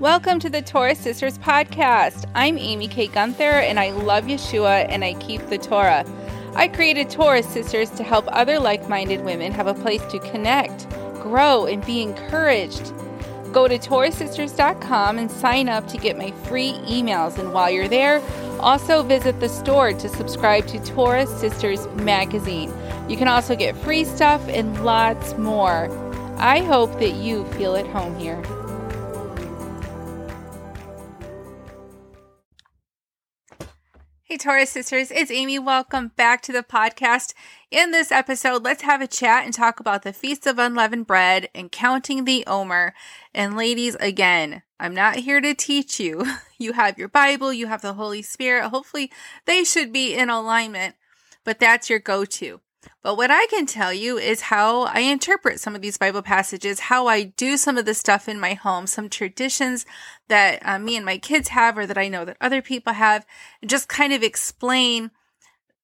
Welcome to the Torah Sisters podcast. I'm Amy K. Gunther, and I love Yeshua and I keep the Torah. I created Torah Sisters to help other like minded women have a place to connect, grow, and be encouraged. Go to TorahSisters.com and sign up to get my free emails. And while you're there, also visit the store to subscribe to Torah Sisters magazine. You can also get free stuff and lots more. I hope that you feel at home here. Hey, Torah sisters, it's Amy. Welcome back to the podcast. In this episode, let's have a chat and talk about the Feast of Unleavened Bread and counting the Omer. And ladies, again, I'm not here to teach you. You have your Bible, you have the Holy Spirit. Hopefully, they should be in alignment, but that's your go to. But what I can tell you is how I interpret some of these Bible passages, how I do some of the stuff in my home, some traditions that uh, me and my kids have, or that I know that other people have, and just kind of explain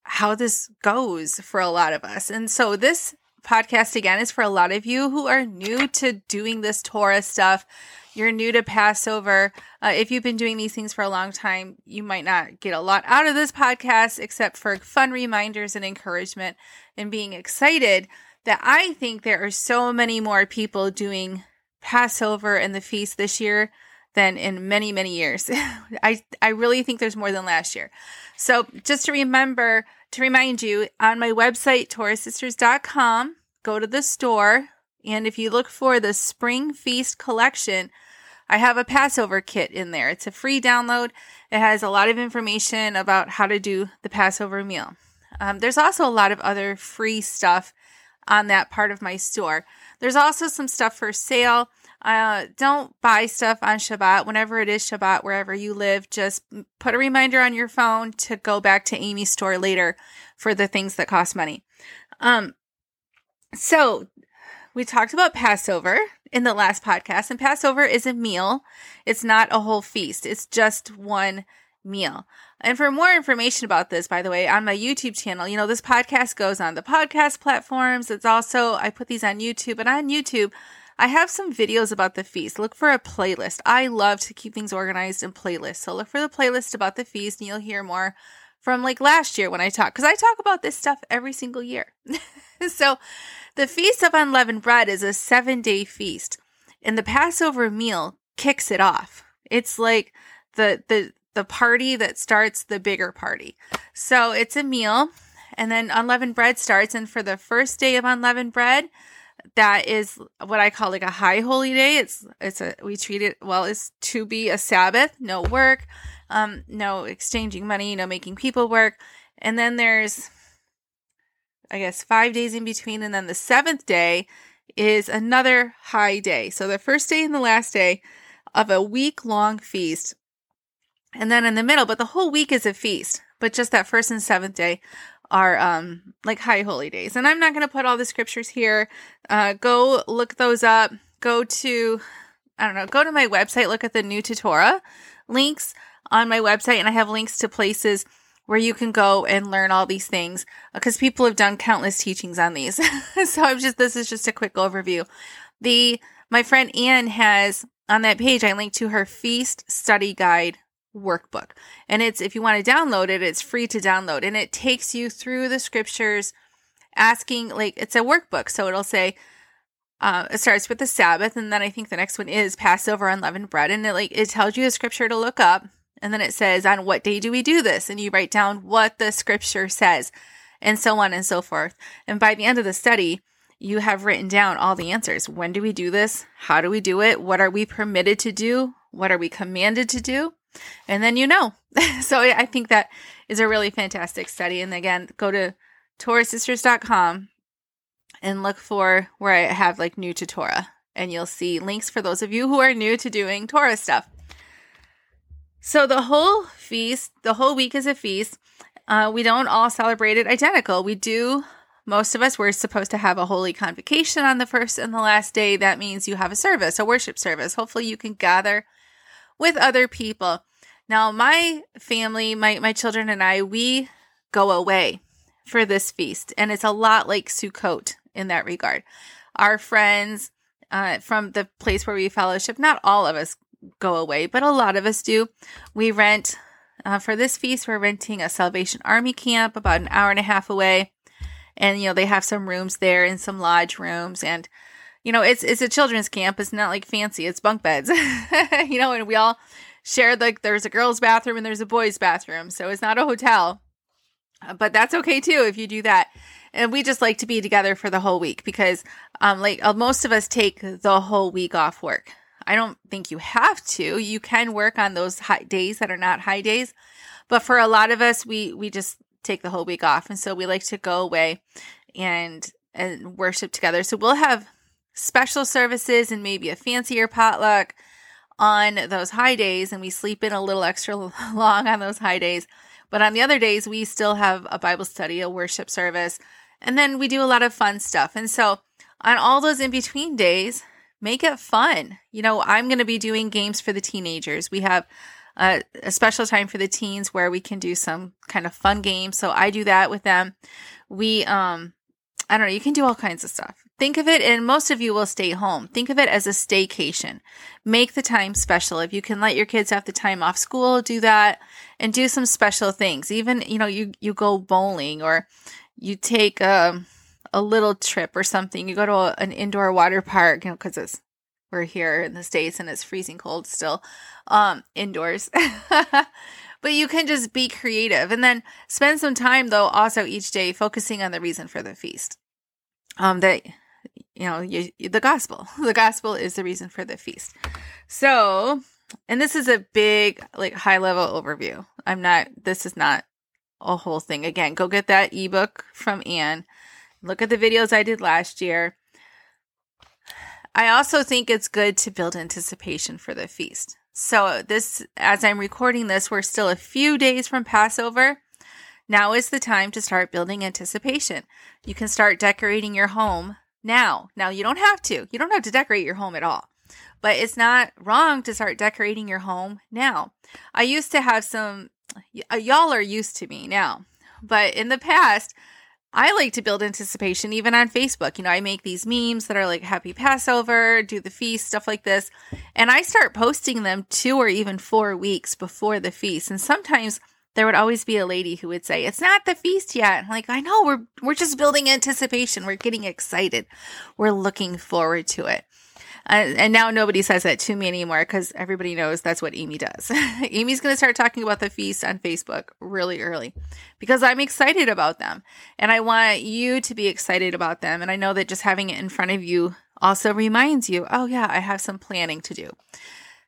how this goes for a lot of us. And so this podcast again is for a lot of you who are new to doing this Torah stuff. You're new to Passover. Uh, if you've been doing these things for a long time, you might not get a lot out of this podcast except for fun reminders and encouragement and being excited that I think there are so many more people doing Passover and the feast this year than in many, many years. I, I really think there's more than last year. So just to remember, to remind you, on my website, TorahSisters.com, go to the store. And if you look for the Spring Feast Collection, I have a Passover kit in there. It's a free download. It has a lot of information about how to do the Passover meal. Um, there's also a lot of other free stuff on that part of my store. There's also some stuff for sale. Uh, don't buy stuff on Shabbat. Whenever it is Shabbat, wherever you live, just put a reminder on your phone to go back to Amy's store later for the things that cost money. Um, so we talked about Passover in the last podcast, and Passover is a meal. It's not a whole feast. It's just one meal. And for more information about this, by the way, on my YouTube channel, you know, this podcast goes on the podcast platforms. It's also, I put these on YouTube, and on YouTube, I have some videos about the feast. Look for a playlist. I love to keep things organized in playlists. So look for the playlist about the feast, and you'll hear more from like last year when I talk, because I talk about this stuff every single year. so the Feast of Unleavened Bread is a seven day feast, and the Passover meal kicks it off. It's like the, the, the party that starts the bigger party. So it's a meal, and then unleavened bread starts. And for the first day of unleavened bread, that is what I call like a high holy day. It's it's a we treat it well it's to be a Sabbath, no work, um, no exchanging money, no making people work. And then there's I guess five days in between, and then the seventh day is another high day. So the first day and the last day of a week long feast and then in the middle, but the whole week is a feast. But just that first and seventh day are um like high holy days. And I'm not going to put all the scriptures here. Uh, go look those up. Go to I don't know. Go to my website. Look at the new to Torah links on my website, and I have links to places where you can go and learn all these things because people have done countless teachings on these. so I'm just this is just a quick overview. The my friend Anne has on that page I linked to her feast study guide workbook. And it's, if you want to download it, it's free to download and it takes you through the scriptures asking, like, it's a workbook. So it'll say, uh, it starts with the Sabbath. And then I think the next one is Passover unleavened bread. And it like, it tells you a scripture to look up. And then it says, on what day do we do this? And you write down what the scripture says and so on and so forth. And by the end of the study, you have written down all the answers. When do we do this? How do we do it? What are we permitted to do? What are we commanded to do? And then you know. so I think that is a really fantastic study. And again, go to TorahSisters.com and look for where I have like new to Torah, and you'll see links for those of you who are new to doing Torah stuff. So the whole feast, the whole week is a feast. Uh, we don't all celebrate it identical. We do. Most of us, we're supposed to have a holy convocation on the first and the last day. That means you have a service, a worship service. Hopefully, you can gather with other people. Now, my family, my, my children and I, we go away for this feast, and it's a lot like Sukkot in that regard. Our friends uh, from the place where we fellowship, not all of us go away, but a lot of us do. We rent uh, for this feast, we're renting a Salvation Army camp about an hour and a half away. And, you know, they have some rooms there and some lodge rooms. And, you know, it's, it's a children's camp. It's not like fancy. It's bunk beds, you know, and we all share like there's a girl's bathroom and there's a boy's bathroom. So it's not a hotel, but that's okay too if you do that. And we just like to be together for the whole week because, um, like uh, most of us take the whole week off work. I don't think you have to. You can work on those days that are not high days, but for a lot of us, we we just take the whole week off, and so we like to go away and and worship together. So we'll have special services and maybe a fancier potluck on those high days, and we sleep in a little extra long on those high days. But on the other days, we still have a Bible study, a worship service, and then we do a lot of fun stuff. And so on all those in between days, make it fun. You know, I'm going to be doing games for the teenagers. We have a, a, special time for the teens where we can do some kind of fun games. So I do that with them. We, um, I don't know, you can do all kinds of stuff. Think of it, and most of you will stay home. Think of it as a staycation. Make the time special. If you can let your kids have the time off school, do that and do some special things. Even, you know, you, you go bowling or you take, um, a little trip or something. You go to a, an indoor water park, you know, because it's we're here in the states and it's freezing cold still, um, indoors. but you can just be creative and then spend some time though also each day focusing on the reason for the feast. Um, that you know, you, the gospel. The gospel is the reason for the feast. So, and this is a big, like, high level overview. I'm not, this is not a whole thing. Again, go get that ebook from Anne. Look at the videos I did last year. I also think it's good to build anticipation for the feast. So, this, as I'm recording this, we're still a few days from Passover. Now is the time to start building anticipation. You can start decorating your home now. Now, you don't have to. You don't have to decorate your home at all. But it's not wrong to start decorating your home now. I used to have some, y'all are used to me now. But in the past, I like to build anticipation even on Facebook. You know, I make these memes that are like happy Passover, do the feast, stuff like this. And I start posting them two or even four weeks before the feast. And sometimes there would always be a lady who would say, "It's not the feast yet." Like, I know we're we're just building anticipation. We're getting excited. We're looking forward to it. Uh, and now nobody says that to me anymore because everybody knows that's what Amy does. Amy's going to start talking about the feast on Facebook really early because I'm excited about them and I want you to be excited about them. And I know that just having it in front of you also reminds you, oh, yeah, I have some planning to do.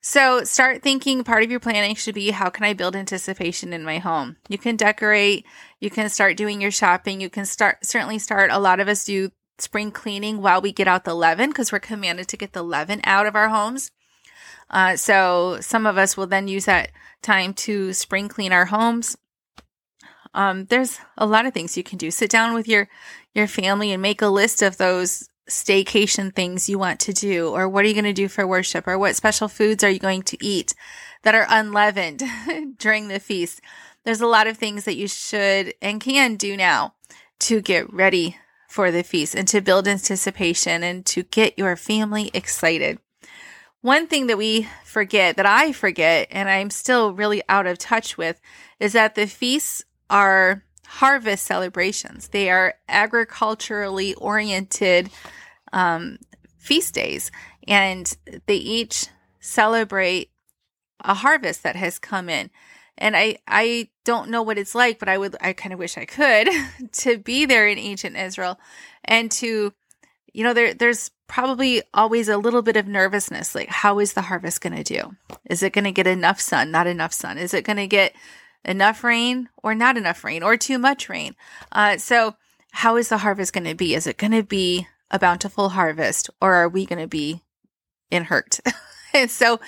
So start thinking part of your planning should be how can I build anticipation in my home? You can decorate, you can start doing your shopping, you can start certainly start a lot of us do spring cleaning while we get out the leaven because we're commanded to get the leaven out of our homes. Uh, so some of us will then use that time to spring clean our homes. Um, there's a lot of things you can do. Sit down with your your family and make a list of those staycation things you want to do or what are you going to do for worship or what special foods are you going to eat that are unleavened during the feast? There's a lot of things that you should and can do now to get ready for the feast and to build anticipation and to get your family excited. One thing that we forget that i forget and i'm still really out of touch with is that the feasts are harvest celebrations. They are agriculturally oriented um, feast days, and they each celebrate a harvest that has come in. And I, I don't know what it's like, but I would, I kind of wish I could to be there in ancient Israel and to, you know, there, there's probably always a little bit of nervousness. Like, how is the harvest going to do? Is it going to get enough sun? Not enough sun? Is it going to get enough rain or not enough rain or too much rain. Uh, so, how is the harvest going to be? Is it going to be a bountiful harvest or are we going to be in hurt? and so,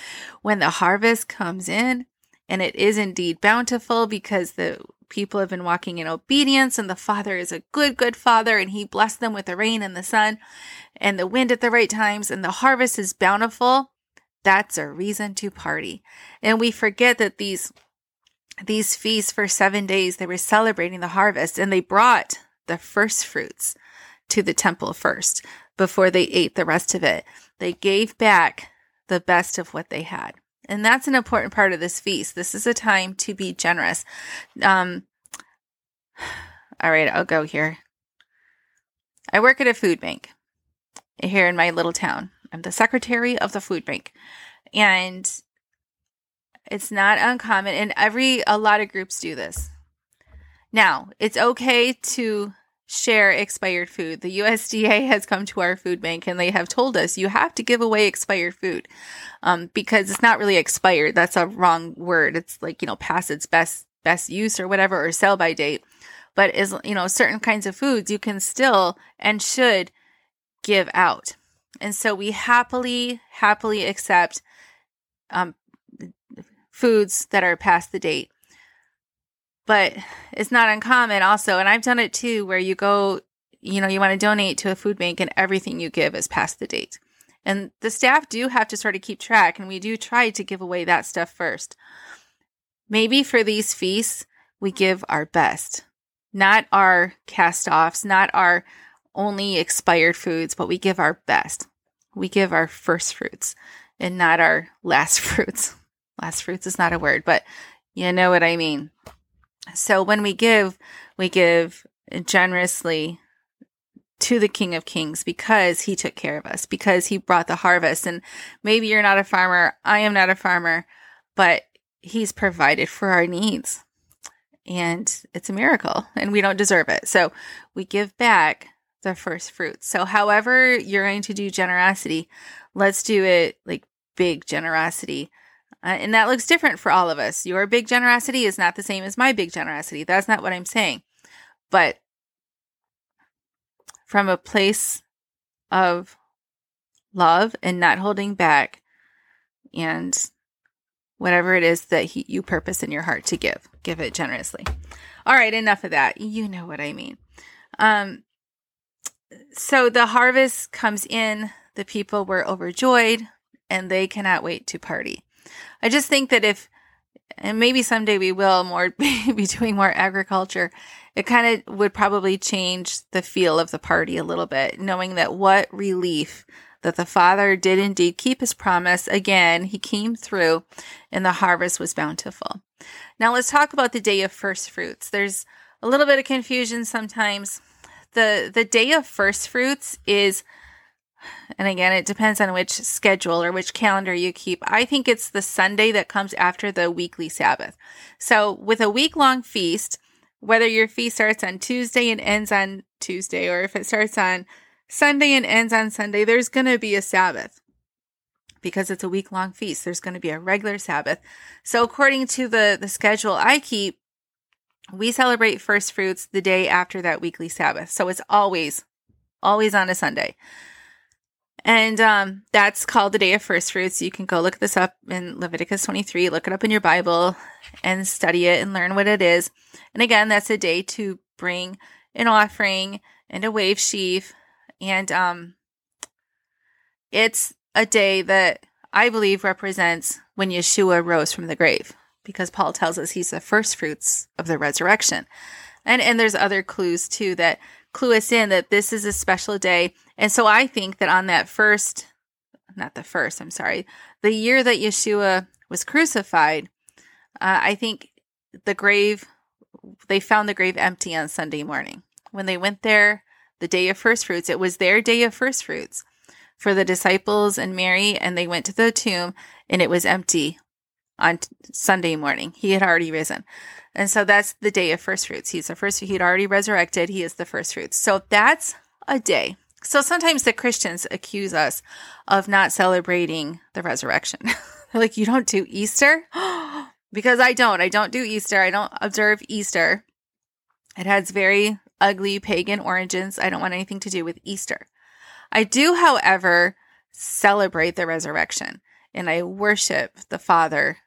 when the harvest comes in, and it is indeed bountiful because the people have been walking in obedience and the father is a good good father and he blessed them with the rain and the sun and the wind at the right times and the harvest is bountiful that's a reason to party and we forget that these these feasts for seven days, they were celebrating the harvest and they brought the first fruits to the temple first before they ate the rest of it. They gave back the best of what they had. And that's an important part of this feast. This is a time to be generous. Um, all right, I'll go here. I work at a food bank here in my little town. I'm the secretary of the food bank. And it's not uncommon and every a lot of groups do this. Now, it's okay to share expired food. The USDA has come to our food bank and they have told us you have to give away expired food um, because it's not really expired. That's a wrong word. It's like, you know, past its best best use or whatever or sell by date. But is you know, certain kinds of foods you can still and should give out. And so we happily, happily accept um, foods that are past the date. But it's not uncommon also, and I've done it too, where you go, you know, you want to donate to a food bank and everything you give is past the date. And the staff do have to sort of keep track, and we do try to give away that stuff first. Maybe for these feasts, we give our best, not our cast offs, not our only expired foods, but we give our best. We give our first fruits and not our last fruits. Last fruits is not a word, but you know what I mean. So when we give, we give generously to the King of Kings because he took care of us, because he brought the harvest. And maybe you're not a farmer, I am not a farmer, but he's provided for our needs. And it's a miracle, and we don't deserve it. So we give back the first fruits. So, however, you're going to do generosity, let's do it like big generosity. Uh, and that looks different for all of us. Your big generosity is not the same as my big generosity. That's not what I'm saying. But from a place of love and not holding back and whatever it is that he, you purpose in your heart to give, give it generously. All right, enough of that. You know what I mean. Um, so the harvest comes in, the people were overjoyed, and they cannot wait to party. I just think that if, and maybe someday we will more be doing more agriculture, it kind of would probably change the feel of the party a little bit, knowing that what relief that the Father did indeed keep his promise. Again, he came through and the harvest was bountiful. Now let's talk about the day of first fruits. There's a little bit of confusion sometimes. The the day of first fruits is and again, it depends on which schedule or which calendar you keep. I think it's the Sunday that comes after the weekly Sabbath. So with a week long feast, whether your feast starts on Tuesday and ends on Tuesday, or if it starts on Sunday and ends on Sunday, there's going to be a Sabbath because it's a week long feast. There's going to be a regular Sabbath. So according to the, the schedule I keep, we celebrate first fruits the day after that weekly Sabbath. So it's always, always on a Sunday. And um, that's called the Day of First Fruits. You can go look this up in Leviticus 23, look it up in your Bible and study it and learn what it is. And again, that's a day to bring an offering and a wave sheaf. And um, it's a day that I believe represents when Yeshua rose from the grave, because Paul tells us he's the first fruits of the resurrection. And, and there's other clues too that clue us in that this is a special day. And so I think that on that first, not the first, I'm sorry, the year that Yeshua was crucified, uh, I think the grave, they found the grave empty on Sunday morning. When they went there, the day of first fruits, it was their day of first fruits for the disciples and Mary, and they went to the tomb and it was empty on t- Sunday morning. He had already risen. And so that's the day of first fruits. He's the first, he'd already resurrected. He is the first fruits. So that's a day. So sometimes the Christians accuse us of not celebrating the resurrection. like, you don't do Easter? because I don't. I don't do Easter. I don't observe Easter. It has very ugly pagan origins. I don't want anything to do with Easter. I do, however, celebrate the resurrection and I worship the Father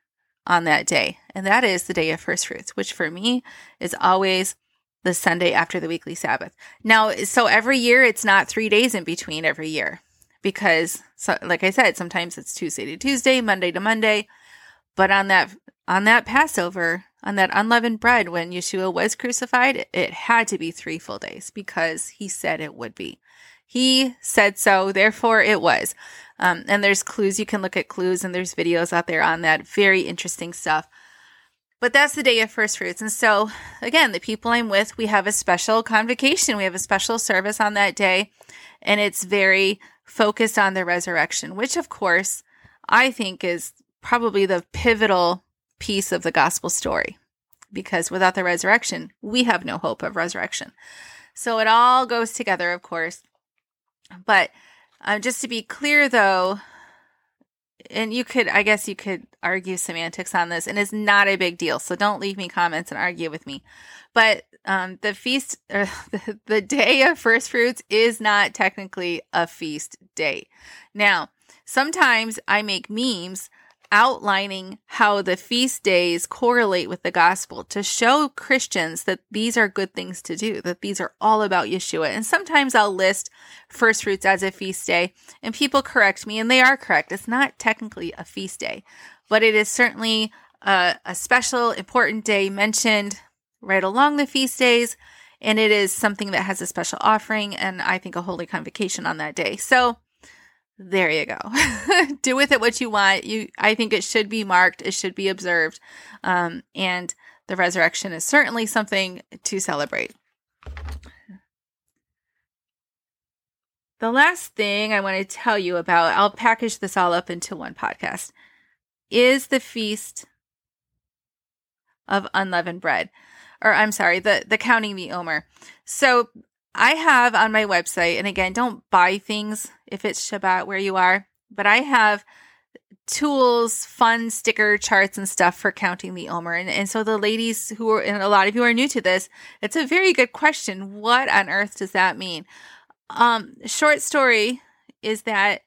on that day. And that is the day of first fruits, which for me is always the Sunday after the weekly Sabbath. Now, so every year it's not three days in between every year because, so, like I said, sometimes it's Tuesday to Tuesday, Monday to Monday. But on that, on that Passover, on that unleavened bread, when Yeshua was crucified, it had to be three full days because he said it would be. He said so, therefore it was. Um, and there's clues. You can look at clues, and there's videos out there on that. Very interesting stuff. But that's the day of first fruits. And so, again, the people I'm with, we have a special convocation. We have a special service on that day, and it's very focused on the resurrection, which, of course, I think is probably the pivotal piece of the gospel story. Because without the resurrection, we have no hope of resurrection. So it all goes together, of course. But uh, just to be clear, though, and you could, I guess you could argue semantics on this, and it's not a big deal. So don't leave me comments and argue with me. But um, the feast, or the, the day of first fruits is not technically a feast day. Now, sometimes I make memes outlining how the feast days correlate with the gospel to show Christians that these are good things to do, that these are all about Yeshua. And sometimes I'll list first fruits as a feast day, and people correct me, and they are correct. It's not technically a feast day, but it is certainly a, a special, important day mentioned right along the feast days. And it is something that has a special offering and I think a holy convocation on that day. So, there you go. Do with it what you want. You, I think it should be marked. It should be observed. Um, and the resurrection is certainly something to celebrate. The last thing I want to tell you about, I'll package this all up into one podcast, is the feast of unleavened bread. Or I'm sorry, the the counting the omer. So I have on my website, and again, don't buy things if it's Shabbat where you are, but I have tools, fun sticker charts and stuff for counting the Omer. And, and so the ladies who are, and a lot of you are new to this, it's a very good question. What on earth does that mean? Um, short story is that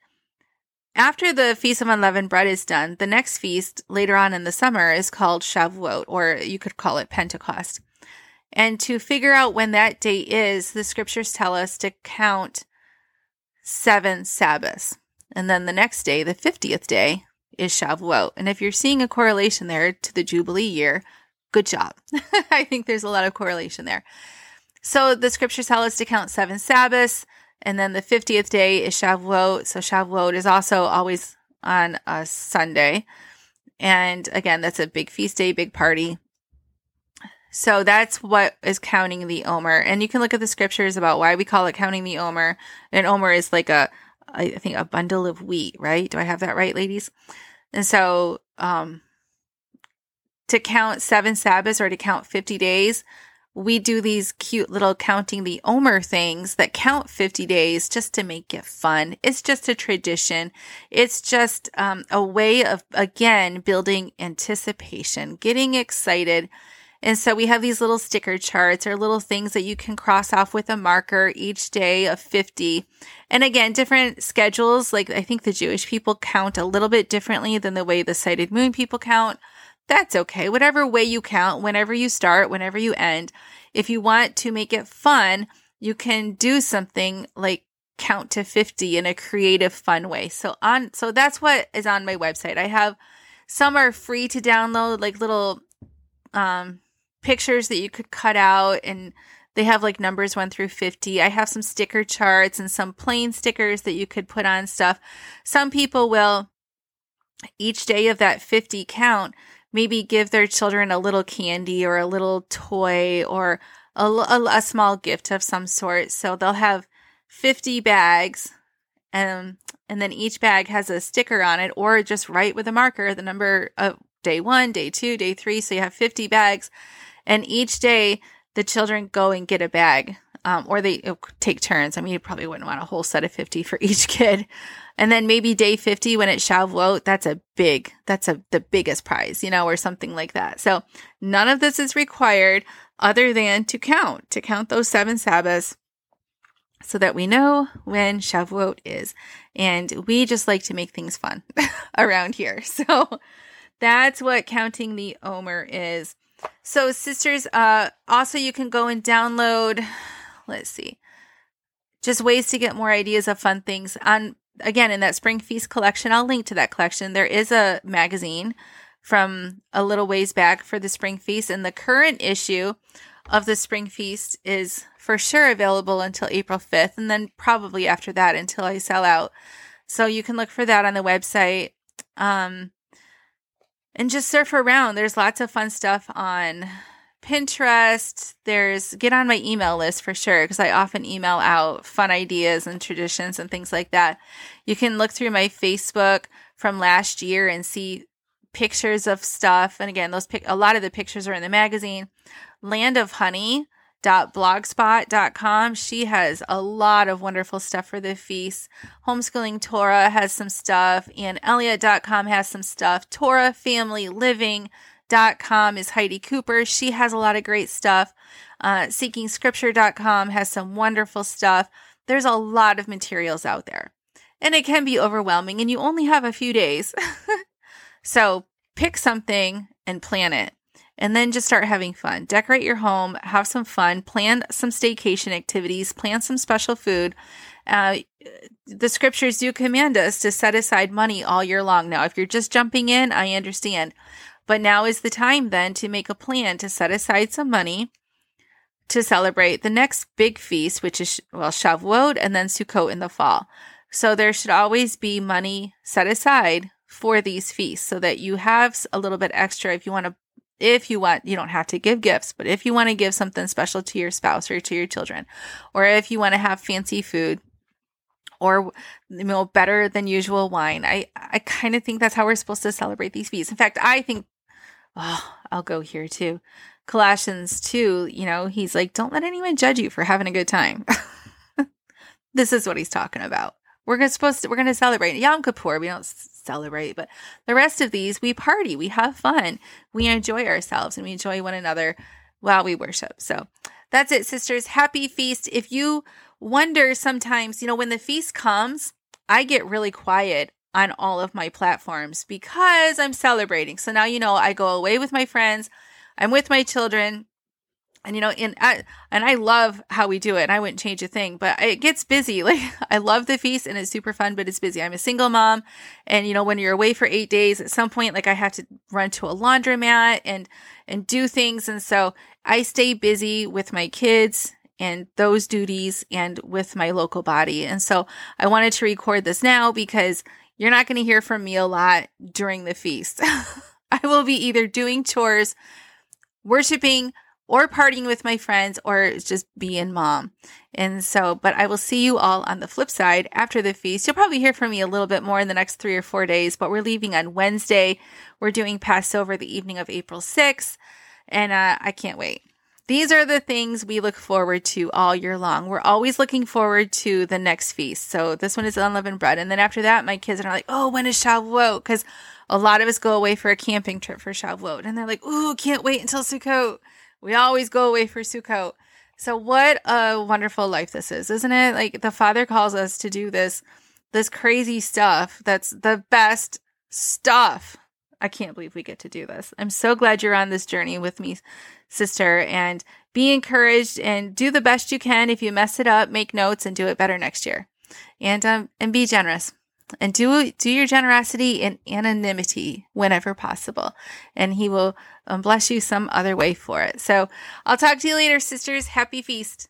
after the Feast of Unleavened Bread is done, the next feast later on in the summer is called Shavuot, or you could call it Pentecost. And to figure out when that date is, the scriptures tell us to count seven Sabbaths. And then the next day, the 50th day, is Shavuot. And if you're seeing a correlation there to the Jubilee year, good job. I think there's a lot of correlation there. So the scriptures tell us to count seven Sabbaths. And then the 50th day is Shavuot. So Shavuot is also always on a Sunday. And again, that's a big feast day, big party. So that's what is counting the Omer. And you can look at the scriptures about why we call it counting the Omer. And Omer is like a, I think a bundle of wheat, right? Do I have that right, ladies? And so, um, to count seven Sabbaths or to count 50 days, we do these cute little counting the Omer things that count 50 days just to make it fun. It's just a tradition. It's just um, a way of, again, building anticipation, getting excited and so we have these little sticker charts or little things that you can cross off with a marker each day of 50. And again, different schedules. Like I think the Jewish people count a little bit differently than the way the sighted moon people count. That's okay. Whatever way you count, whenever you start, whenever you end. If you want to make it fun, you can do something like count to 50 in a creative fun way. So on so that's what is on my website. I have some are free to download like little um pictures that you could cut out and they have like numbers 1 through 50. I have some sticker charts and some plain stickers that you could put on stuff. Some people will each day of that 50 count maybe give their children a little candy or a little toy or a, a, a small gift of some sort. So they'll have 50 bags and and then each bag has a sticker on it or just write with a marker the number of day 1, day 2, day 3 so you have 50 bags and each day, the children go and get a bag, um, or they take turns. I mean, you probably wouldn't want a whole set of 50 for each kid. And then maybe day 50 when it's Shavuot, that's a big, that's a, the biggest prize, you know, or something like that. So none of this is required other than to count, to count those seven Sabbaths so that we know when Shavuot is. And we just like to make things fun around here. So that's what counting the Omer is. So, sisters, uh, also you can go and download, let's see, just ways to get more ideas of fun things. On again, in that Spring Feast collection, I'll link to that collection. There is a magazine from a little ways back for the Spring Feast, and the current issue of the spring feast is for sure available until April 5th, and then probably after that until I sell out. So you can look for that on the website. Um, and just surf around. There's lots of fun stuff on Pinterest. There's get on my email list for sure because I often email out fun ideas and traditions and things like that. You can look through my Facebook from last year and see pictures of stuff. And again, those pic- a lot of the pictures are in the magazine. Land of Honey blogspot.com. She has a lot of wonderful stuff for the feast. Homeschooling Torah has some stuff, AnneElliott.com has some stuff. Torah Family Living.com is Heidi Cooper. She has a lot of great stuff. Uh, SeekingScripture.com has some wonderful stuff. There's a lot of materials out there, and it can be overwhelming, and you only have a few days. so pick something and plan it and then just start having fun. Decorate your home, have some fun, plan some staycation activities, plan some special food. Uh, the scriptures do command us to set aside money all year long. Now, if you're just jumping in, I understand. But now is the time then to make a plan to set aside some money to celebrate the next big feast, which is, well, Shavuot and then Sukkot in the fall. So there should always be money set aside for these feasts so that you have a little bit extra if you want to if you want, you don't have to give gifts, but if you want to give something special to your spouse or to your children, or if you want to have fancy food or you know better than usual wine, I I kind of think that's how we're supposed to celebrate these feasts. In fact, I think oh, I'll go here too. Colossians 2, you know, he's like, don't let anyone judge you for having a good time. this is what he's talking about. We're supposed to, we're going to celebrate Yom Kippur. We don't celebrate, but the rest of these, we party, we have fun, we enjoy ourselves, and we enjoy one another while we worship. So that's it, sisters. Happy feast. If you wonder sometimes, you know, when the feast comes, I get really quiet on all of my platforms because I'm celebrating. So now you know I go away with my friends, I'm with my children, and you know in I, and i love how we do it and i wouldn't change a thing but it gets busy. Like i love the feast and it's super fun but it's busy. I'm a single mom and you know when you're away for eight days at some point like i have to run to a laundromat and and do things and so i stay busy with my kids and those duties and with my local body. And so i wanted to record this now because you're not going to hear from me a lot during the feast. I will be either doing chores worshiping or partying with my friends or just being mom. And so, but I will see you all on the flip side after the feast. You'll probably hear from me a little bit more in the next three or four days, but we're leaving on Wednesday. We're doing Passover the evening of April 6th, and uh, I can't wait. These are the things we look forward to all year long. We're always looking forward to the next feast. So this one is unleavened bread. And then after that, my kids are like, oh, when is Shavuot? Because a lot of us go away for a camping trip for Shavuot. And they're like, ooh, can't wait until Sukkot. We always go away for Sukkot. So what a wonderful life this is, isn't it? Like the Father calls us to do this, this crazy stuff. That's the best stuff. I can't believe we get to do this. I'm so glad you're on this journey with me, sister, and be encouraged and do the best you can. If you mess it up, make notes and do it better next year. And um and be generous and do do your generosity in anonymity whenever possible. And he will um, bless you some other way for it. So i'll talk to you later sisters. Happy feast